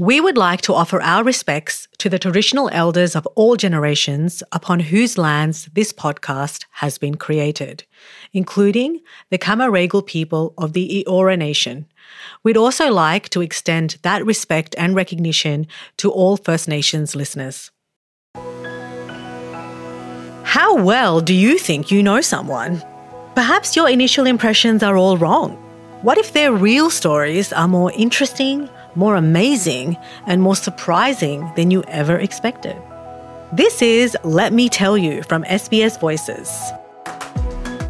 We would like to offer our respects to the traditional elders of all generations upon whose lands this podcast has been created, including the Camaragal people of the Eora Nation. We'd also like to extend that respect and recognition to all First Nations listeners. How well do you think you know someone? Perhaps your initial impressions are all wrong. What if their real stories are more interesting, more amazing, and more surprising than you ever expected? This is Let Me Tell You from SBS Voices.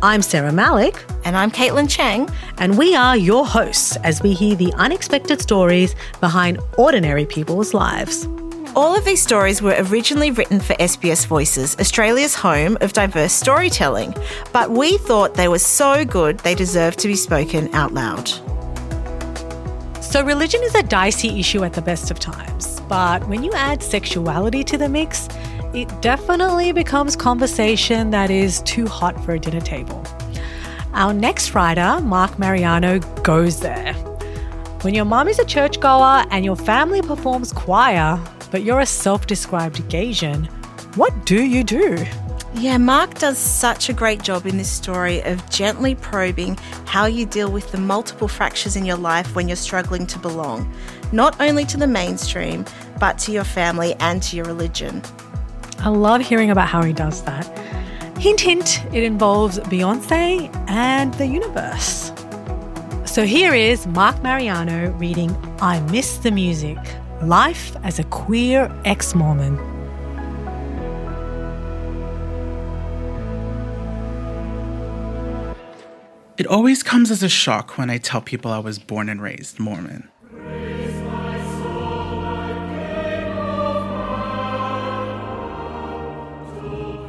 I'm Sarah Malik. And I'm Caitlin Chang. And we are your hosts as we hear the unexpected stories behind ordinary people's lives. All of these stories were originally written for SBS Voices, Australia's home of diverse storytelling, but we thought they were so good they deserved to be spoken out loud. So, religion is a dicey issue at the best of times, but when you add sexuality to the mix, it definitely becomes conversation that is too hot for a dinner table. Our next writer, Mark Mariano, goes there. When your mom is a churchgoer and your family performs choir, but you're a self described Gaysian, what do you do? Yeah, Mark does such a great job in this story of gently probing how you deal with the multiple fractures in your life when you're struggling to belong, not only to the mainstream, but to your family and to your religion. I love hearing about how he does that. Hint, hint, it involves Beyonce and the universe. So here is Mark Mariano reading I Miss the Music Life as a Queer Ex Mormon. Always comes as a shock when I tell people I was born and raised Mormon.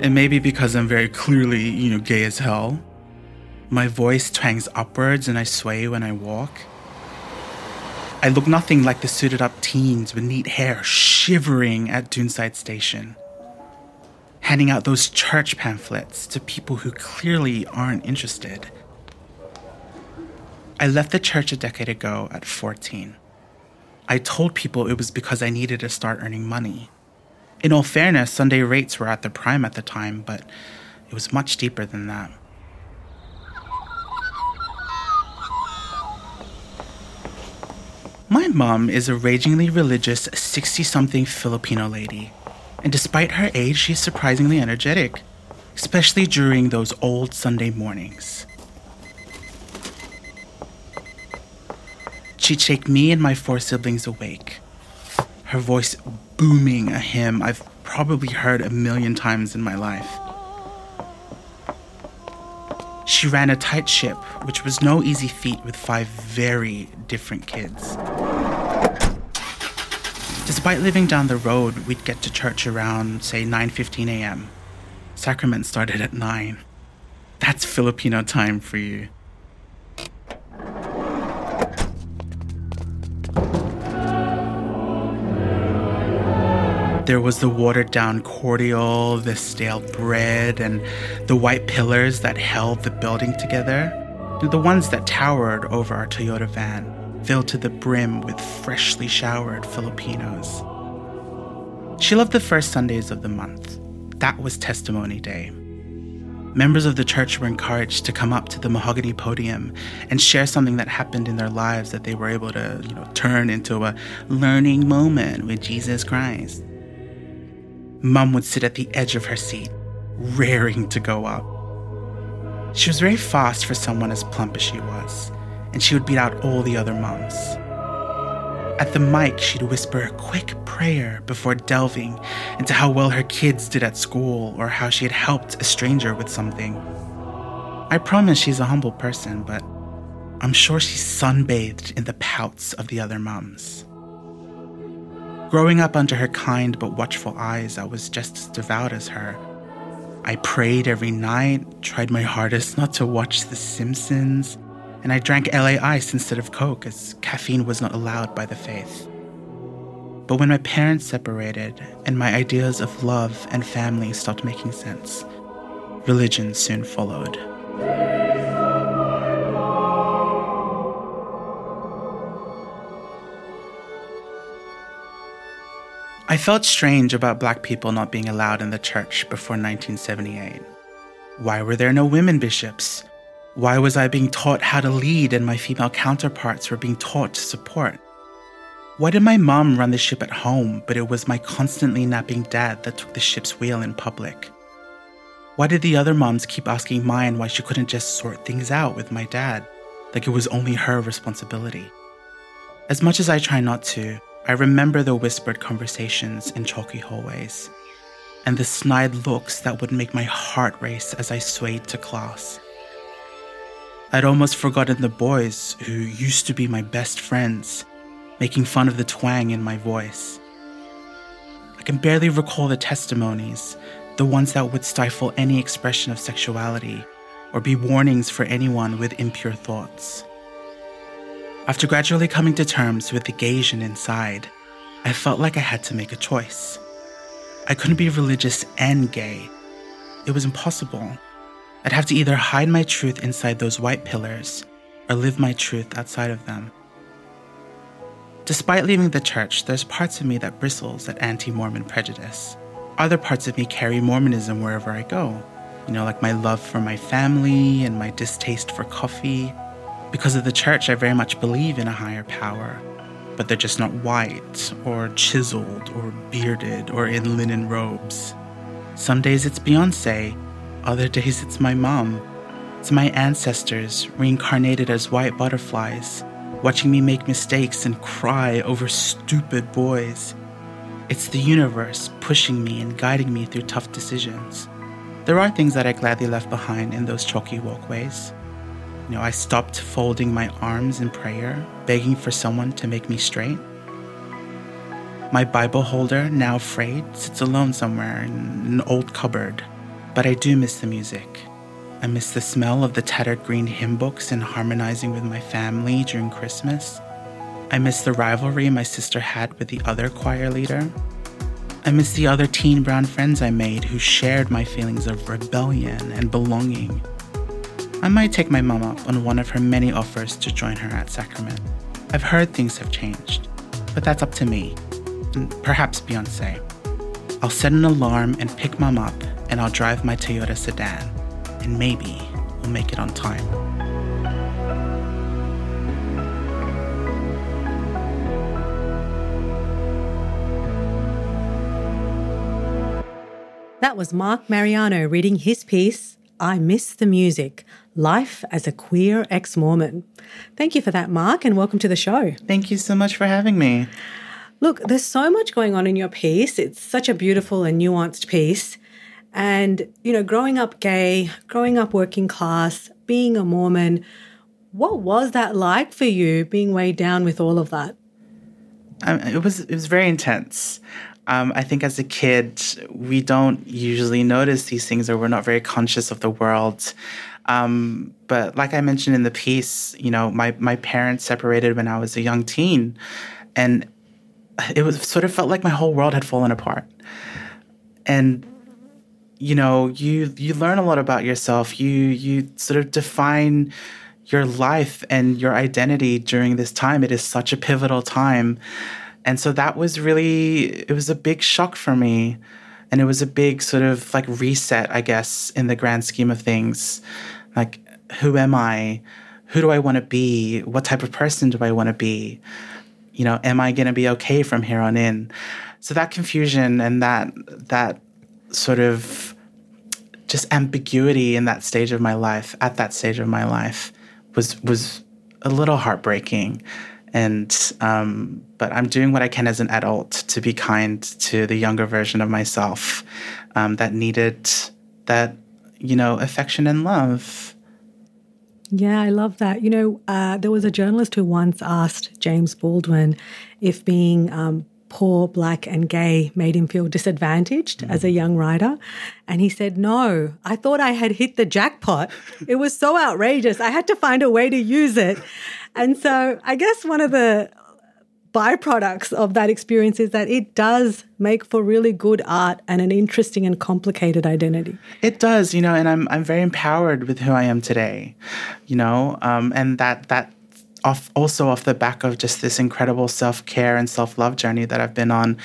It may be because I'm very clearly, you know, gay as hell. My voice twangs upwards and I sway when I walk. I look nothing like the suited up teens with neat hair shivering at Doonside Station, handing out those church pamphlets to people who clearly aren't interested. I left the church a decade ago at 14. I told people it was because I needed to start earning money. In all fairness, Sunday rates were at their prime at the time, but it was much deeper than that. My mom is a ragingly religious 60 something Filipino lady, and despite her age, she's surprisingly energetic, especially during those old Sunday mornings. She'd shake me and my four siblings awake, her voice booming a hymn I've probably heard a million times in my life. She ran a tight ship, which was no easy feat with five very different kids. Despite living down the road, we'd get to church around, say, 9:15 a.m. Sacrament started at 9. That's Filipino time for you. There was the watered down cordial, the stale bread, and the white pillars that held the building together. The ones that towered over our Toyota van, filled to the brim with freshly showered Filipinos. She loved the first Sundays of the month. That was Testimony Day. Members of the church were encouraged to come up to the mahogany podium and share something that happened in their lives that they were able to, you know, turn into a learning moment with Jesus Christ. Mum would sit at the edge of her seat, raring to go up. She was very fast for someone as plump as she was, and she would beat out all the other mums. At the mic, she'd whisper a quick prayer before delving into how well her kids did at school or how she had helped a stranger with something. I promise she's a humble person, but I'm sure she's sunbathed in the pouts of the other mums. Growing up under her kind but watchful eyes, I was just as devout as her. I prayed every night, tried my hardest not to watch The Simpsons, and I drank LA Ice instead of Coke as caffeine was not allowed by the faith. But when my parents separated and my ideas of love and family stopped making sense, religion soon followed. I felt strange about black people not being allowed in the church before 1978. Why were there no women bishops? Why was I being taught how to lead and my female counterparts were being taught to support? Why did my mom run the ship at home, but it was my constantly napping dad that took the ship's wheel in public? Why did the other moms keep asking mine why she couldn't just sort things out with my dad, like it was only her responsibility? As much as I try not to, I remember the whispered conversations in chalky hallways, and the snide looks that would make my heart race as I swayed to class. I'd almost forgotten the boys who used to be my best friends, making fun of the twang in my voice. I can barely recall the testimonies, the ones that would stifle any expression of sexuality or be warnings for anyone with impure thoughts. After gradually coming to terms with the Gaysian inside, I felt like I had to make a choice. I couldn't be religious and gay. It was impossible. I'd have to either hide my truth inside those white pillars or live my truth outside of them. Despite leaving the church, there's parts of me that bristles at anti Mormon prejudice. Other parts of me carry Mormonism wherever I go. You know, like my love for my family and my distaste for coffee because of the church, I very much believe in a higher power, but they're just not white or chiseled or bearded or in linen robes. Some days it's Beyonce, other days it's my mom. It's my ancestors reincarnated as white butterflies, watching me make mistakes and cry over stupid boys. It's the universe pushing me and guiding me through tough decisions. There are things that I gladly left behind in those chalky walkways. You know, I stopped folding my arms in prayer, begging for someone to make me straight. My Bible holder, now frayed, sits alone somewhere in an old cupboard, but I do miss the music. I miss the smell of the tattered green hymn books and harmonizing with my family during Christmas. I miss the rivalry my sister had with the other choir leader. I miss the other teen brown friends I made who shared my feelings of rebellion and belonging. I might take my mom up on one of her many offers to join her at Sacrament. I've heard things have changed, but that's up to me, and perhaps Beyonce. I'll set an alarm and pick mom up, and I'll drive my Toyota sedan, and maybe we'll make it on time. That was Mark Mariano reading his piece, I Miss the Music Life as a Queer Ex Mormon. Thank you for that, Mark, and welcome to the show. Thank you so much for having me. Look, there's so much going on in your piece. It's such a beautiful and nuanced piece. And, you know, growing up gay, growing up working class, being a Mormon, what was that like for you being weighed down with all of that? Um, it was it was very intense. Um, I think as a kid, we don't usually notice these things, or we're not very conscious of the world. Um, but like I mentioned in the piece, you know, my my parents separated when I was a young teen, and it was sort of felt like my whole world had fallen apart. And you know, you you learn a lot about yourself. You you sort of define your life and your identity during this time. It is such a pivotal time. And so that was really it was a big shock for me. And it was a big sort of like reset, I guess, in the grand scheme of things like who am I? Who do I want to be? What type of person do I want to be? You know, am I going to be okay from here on in? So that confusion and that that sort of just ambiguity in that stage of my life, at that stage of my life, was was a little heartbreaking. And um, but I'm doing what I can as an adult to be kind to the younger version of myself um, that needed that you know, affection and love. Yeah, I love that. You know, uh, there was a journalist who once asked James Baldwin if being um, poor, black, and gay made him feel disadvantaged mm. as a young writer. And he said, No, I thought I had hit the jackpot. it was so outrageous. I had to find a way to use it. And so I guess one of the byproducts of that experience is that it does make for really good art and an interesting and complicated identity. It does, you know, and I'm I'm very empowered with who I am today, you know, um, and that that off also off the back of just this incredible self care and self love journey that I've been on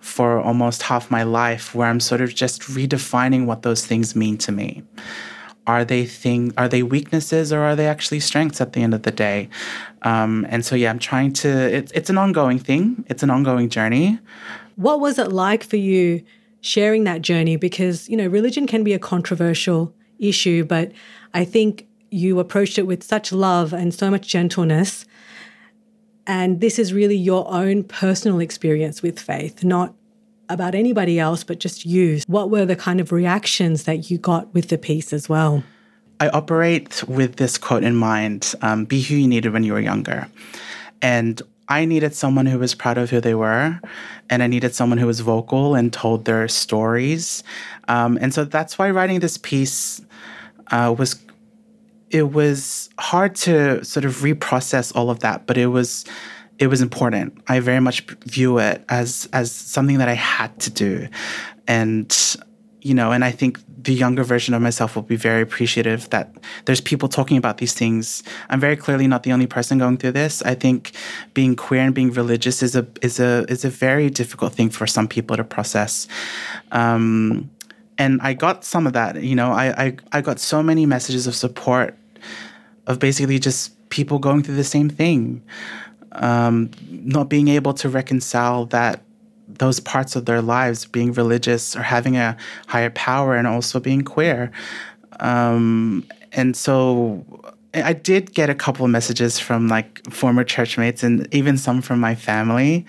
for almost half my life where I'm sort of just redefining what those things mean to me. Are they thing? Are they weaknesses or are they actually strengths at the end of the day? Um, and so yeah, I'm trying to. It's it's an ongoing thing. It's an ongoing journey. What was it like for you sharing that journey? Because you know, religion can be a controversial issue, but I think you approached it with such love and so much gentleness and this is really your own personal experience with faith, not about anybody else, but just you. What were the kind of reactions that you got with the piece as well? I operate with this quote in mind um, be who you needed when you were younger. And I needed someone who was proud of who they were, and I needed someone who was vocal and told their stories. Um, and so that's why writing this piece uh, was it was hard to sort of reprocess all of that, but it was it was important. I very much view it as as something that I had to do, and you know, and I think the younger version of myself will be very appreciative that there's people talking about these things. I'm very clearly not the only person going through this. I think being queer and being religious is a is a is a very difficult thing for some people to process. Um, and I got some of that. You know, I, I I got so many messages of support of basically just people going through the same thing, um, not being able to reconcile that those parts of their lives, being religious or having a higher power, and also being queer. Um, and so I did get a couple of messages from like former churchmates and even some from my family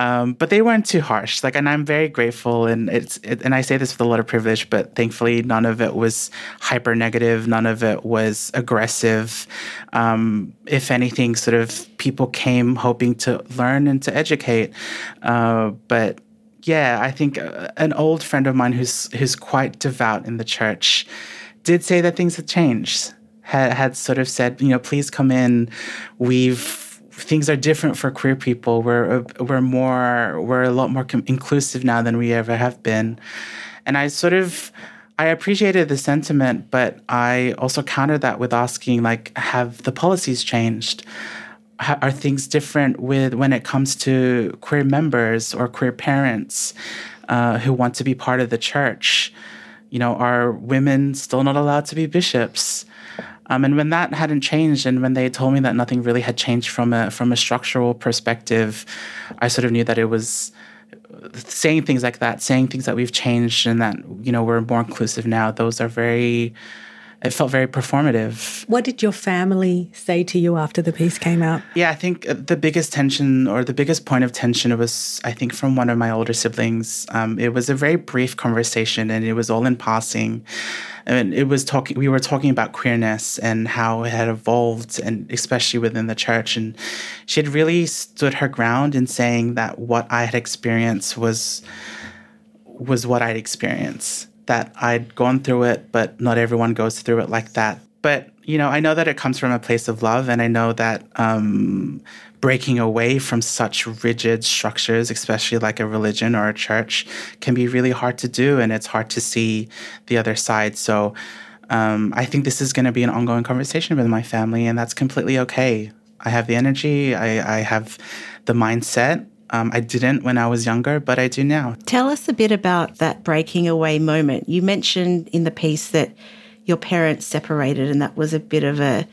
um, but they weren't too harsh. Like, and I'm very grateful, and it's it, and I say this with a lot of privilege, but thankfully none of it was hyper negative. None of it was aggressive. Um, if anything, sort of people came hoping to learn and to educate. Uh, but yeah, I think uh, an old friend of mine who's who's quite devout in the church did say that things had changed. Had, had sort of said, you know, please come in. We've things are different for queer people. We're uh, we're more we're a lot more com- inclusive now than we ever have been, and I sort of I appreciated the sentiment, but I also countered that with asking like, have the policies changed? are things different with when it comes to queer members or queer parents uh, who want to be part of the church? You know, are women still not allowed to be bishops? Um, and when that hadn't changed, and when they told me that nothing really had changed from a from a structural perspective, I sort of knew that it was saying things like that, saying things that we've changed and that you know we're more inclusive now. Those are very it felt very performative. What did your family say to you after the piece came out? Yeah, I think the biggest tension or the biggest point of tension was, I think, from one of my older siblings. Um, it was a very brief conversation and it was all in passing. And it was talking, we were talking about queerness and how it had evolved, and especially within the church. And she had really stood her ground in saying that what I had experienced was was what I'd experienced that I'd gone through it, but not everyone goes through it like that. But, you know, I know that it comes from a place of love, and I know that um, breaking away from such rigid structures, especially like a religion or a church, can be really hard to do, and it's hard to see the other side. So, um, I think this is going to be an ongoing conversation with my family, and that's completely okay. I have the energy, I, I have the mindset, um, I didn't when I was younger, but I do now. Tell us a bit about that breaking away moment. You mentioned in the piece that your parents separated, and that was a bit of a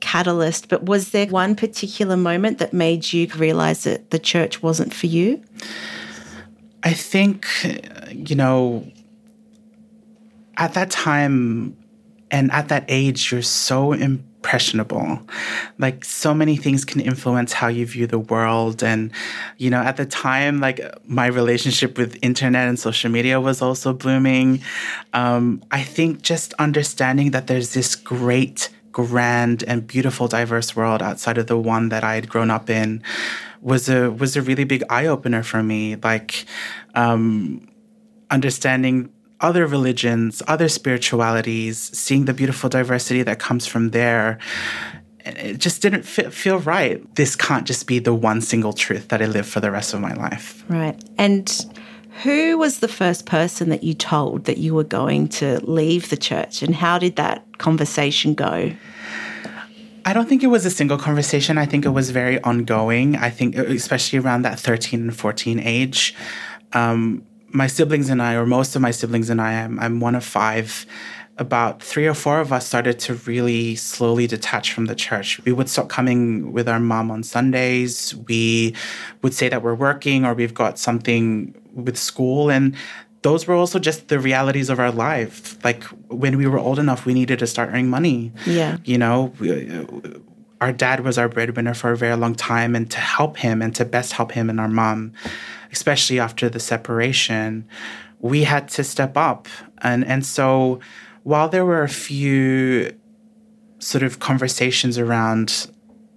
catalyst. But was there one particular moment that made you realize that the church wasn't for you? I think, you know, at that time and at that age, you're so impressionable. Like so many things can influence how you view the world. And, you know, at the time, like my relationship with internet and social media was also blooming. Um, I think just understanding that there's this great, grand, and beautiful, diverse world outside of the one that I had grown up in was a was a really big eye opener for me. Like um, understanding other religions, other spiritualities, seeing the beautiful diversity that comes from there. It just didn't feel right. This can't just be the one single truth that I live for the rest of my life. Right. And who was the first person that you told that you were going to leave the church, and how did that conversation go? I don't think it was a single conversation. I think it was very ongoing. I think, especially around that 13 and 14 age, Um, my siblings and I, or most of my siblings and I, I'm, I'm one of five. About three or four of us started to really slowly detach from the church. We would stop coming with our mom on Sundays. We would say that we're working or we've got something with school. And those were also just the realities of our life. Like when we were old enough, we needed to start earning money. Yeah. You know, we, uh, our dad was our breadwinner for a very long time. And to help him and to best help him and our mom, especially after the separation, we had to step up. And, and so while there were a few sort of conversations around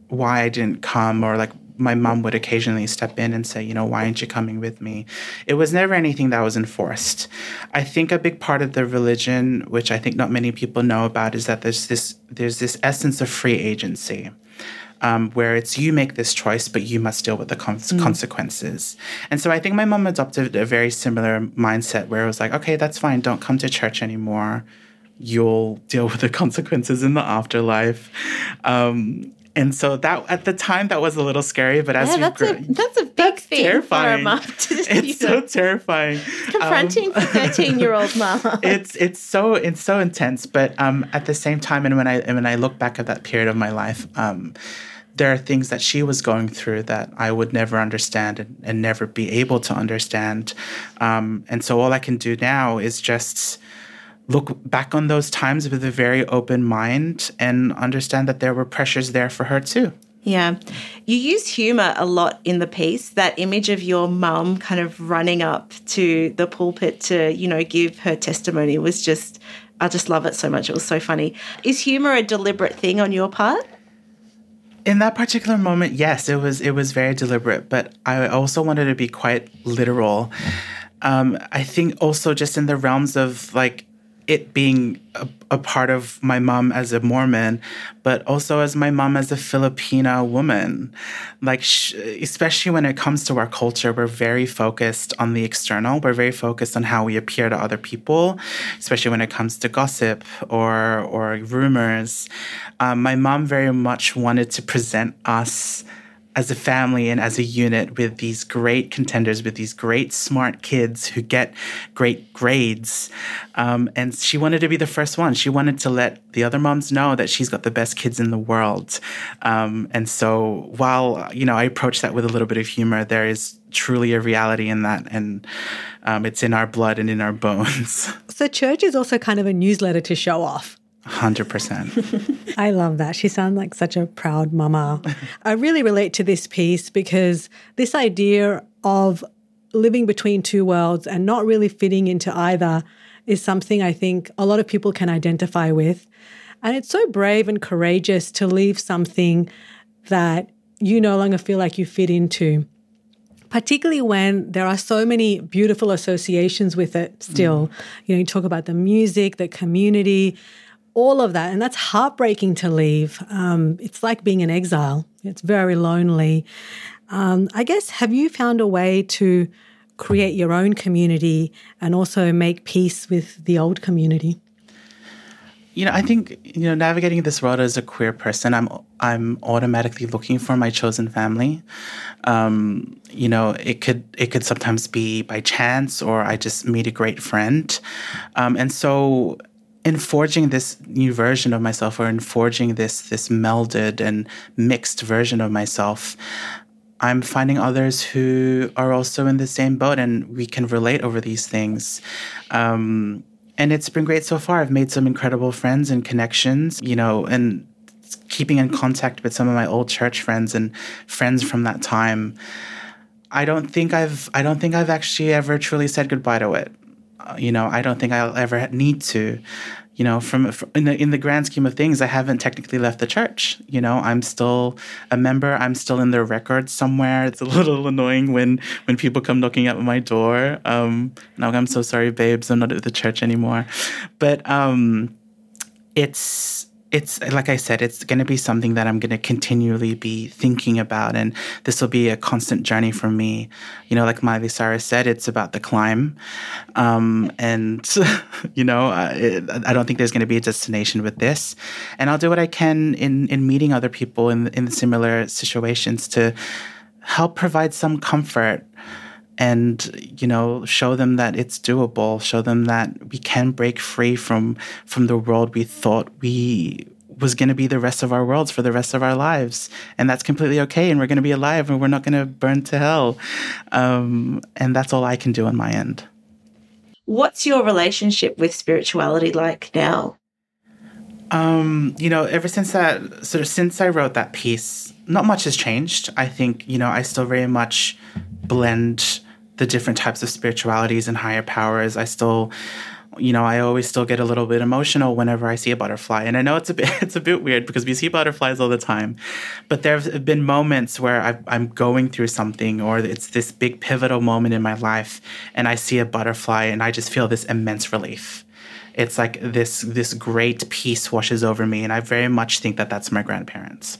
why I didn't come or like my mom would occasionally step in and say, you know, why aren't you coming with me? It was never anything that was enforced. I think a big part of the religion, which I think not many people know about, is that there's this there's this essence of free agency. Um, where it's you make this choice, but you must deal with the con- mm. consequences. And so I think my mom adopted a very similar mindset where it was like, okay, that's fine, don't come to church anymore. You'll deal with the consequences in the afterlife. Um, and so that at the time that was a little scary, but as yeah, that's a that's a big that's thing terrifying. for a mom to It's so terrifying. Confronting um, year old mom. it's it's so it's so intense, but um, at the same time, and when I and when I look back at that period of my life, um, there are things that she was going through that I would never understand and, and never be able to understand. Um, and so all I can do now is just look back on those times with a very open mind and understand that there were pressures there for her too. Yeah. You use humor a lot in the piece. That image of your mum kind of running up to the pulpit to, you know, give her testimony was just, I just love it so much. It was so funny. Is humor a deliberate thing on your part? In that particular moment, yes, it was it was very deliberate, but I also wanted to be quite literal. Um, I think also just in the realms of like it being a, a, part of my mom as a Mormon, but also as my mom as a Filipina woman. Like, sh- especially when it comes to our culture, we're very focused on the external. We're very focused on how we appear to other people, especially when it comes to gossip or or rumors. Um, my mom very much wanted to present us as a family and as a unit with these great contenders, with these great smart kids who get great grades. Um, and she wanted to be the first one. She wanted to let the other moms know that she's got the best kids in the world. Um, and so while, you know, I approach that with a little bit of humor, there is truly a reality in that. And um, it's in our blood and in our bones. So church is also kind of a newsletter to show off. 100%. I love that. She sounds like such a proud mama. I really relate to this piece because this idea of living between two worlds and not really fitting into either is something I think a lot of people can identify with. And it's so brave and courageous to leave something that you no longer feel like you fit into, particularly when there are so many beautiful associations with it still. Mm. You know, you talk about the music, the community, all of that. And that's heartbreaking to leave. Um, it's like being in exile, it's very lonely. Um, I guess, have you found a way to create your own community and also make peace with the old community? You know, I think you know, navigating this world as a queer person, I'm I'm automatically looking for my chosen family. Um, you know, it could it could sometimes be by chance, or I just meet a great friend, um, and so in forging this new version of myself or in forging this this melded and mixed version of myself i'm finding others who are also in the same boat and we can relate over these things. Um, and it's been great so far. I've made some incredible friends and connections you know and keeping in contact with some of my old church friends and friends from that time. I don't think i've i don't think i've actually ever truly said goodbye to it you know, I don't think I'll ever need to. You know, from, from in the in the grand scheme of things, I haven't technically left the church. You know, I'm still a member. I'm still in their records somewhere. It's a little annoying when when people come knocking at my door. Um, no, I'm so sorry, babes. I'm not at the church anymore. But um, it's it's like I said, it's going to be something that I'm going to continually be thinking about, and this will be a constant journey for me. You know, like Miley Cyrus said, it's about the climb, um, and you know, I, I don't think there's going to be a destination with this, and I'll do what I can in in meeting other people in in similar situations to help provide some comfort and you know show them that it's doable show them that we can break free from from the world we thought we was going to be the rest of our worlds for the rest of our lives. And that's completely okay and we're going to be alive and we're not going to burn to hell. Um, and that's all i can do on my end. What's your relationship with spirituality like now? Um, you know, ever since that, sort of since I wrote that piece, not much has changed. I think, you know, I still very much blend the different types of spiritualities and higher powers. I still, you know, I always still get a little bit emotional whenever I see a butterfly. And I know it's a bit it's a bit weird because we see butterflies all the time, but there have been moments where i am going through something or it's this big pivotal moment in my life, and I see a butterfly and I just feel this immense relief it's like this this great peace washes over me and i very much think that that's my grandparents.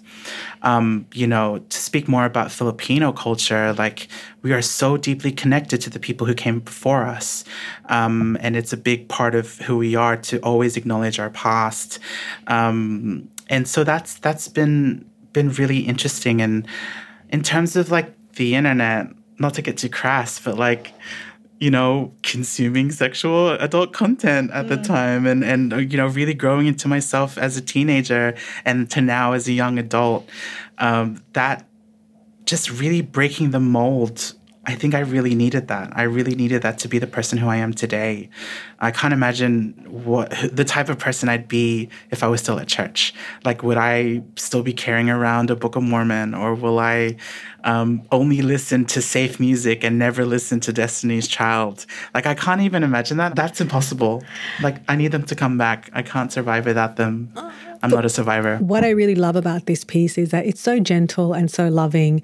Um, you know to speak more about filipino culture like we are so deeply connected to the people who came before us um, and it's a big part of who we are to always acknowledge our past. Um, and so that's that's been been really interesting. And in terms of like the internet not to get too crass but like you know, consuming sexual adult content at mm. the time and, and, you know, really growing into myself as a teenager and to now as a young adult. Um, that just really breaking the mold I think I really needed that. I really needed that to be the person who I am today. I can't imagine what the type of person I'd be if I was still at church. Like, would I still be carrying around a Book of Mormon, or will I um, only listen to safe music and never listen to Destiny's Child? Like, I can't even imagine that. That's impossible. Like, I need them to come back. I can't survive without them. I'm not a survivor. What I really love about this piece is that it's so gentle and so loving.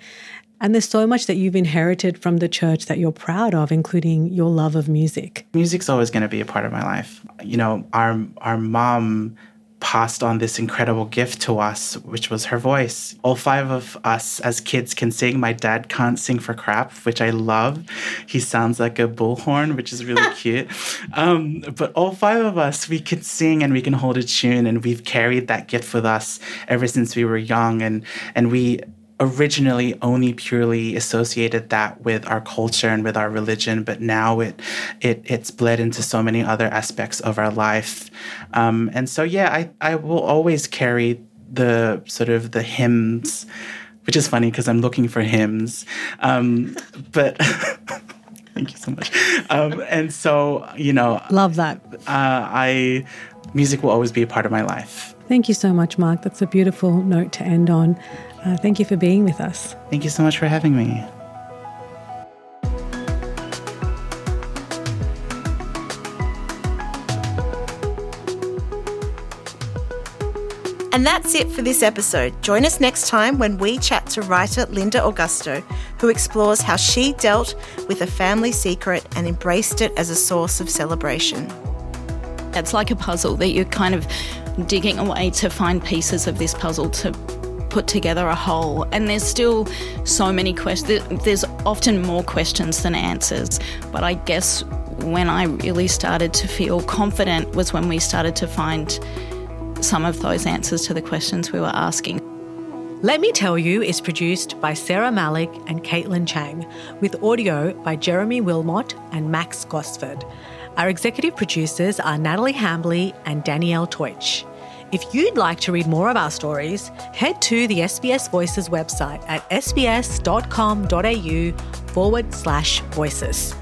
And there's so much that you've inherited from the church that you're proud of, including your love of music. Music's always going to be a part of my life. You know, our our mom passed on this incredible gift to us, which was her voice. All five of us as kids can sing. My dad can't sing for crap, which I love. He sounds like a bullhorn, which is really cute. Um, but all five of us, we can sing and we can hold a tune, and we've carried that gift with us ever since we were young. And and we originally only purely associated that with our culture and with our religion, but now it it it's bled into so many other aspects of our life. Um, and so yeah, I, I will always carry the sort of the hymns, which is funny because I'm looking for hymns. Um, but thank you so much. Um, and so, you know, love that. Uh, I music will always be a part of my life. Thank you so much, Mark. That's a beautiful note to end on. Uh, thank you for being with us. Thank you so much for having me. And that's it for this episode. Join us next time when we chat to writer Linda Augusto, who explores how she dealt with a family secret and embraced it as a source of celebration. It's like a puzzle that you're kind of digging away to find pieces of this puzzle to put together a whole. And there's still so many questions. There's often more questions than answers. But I guess when I really started to feel confident was when we started to find some of those answers to the questions we were asking. Let Me Tell You is produced by Sarah Malik and Caitlin Chang, with audio by Jeremy Wilmot and Max Gosford. Our executive producers are Natalie Hambley and Danielle Teutsch. If you'd like to read more of our stories, head to the SBS Voices website at sbs.com.au forward slash voices.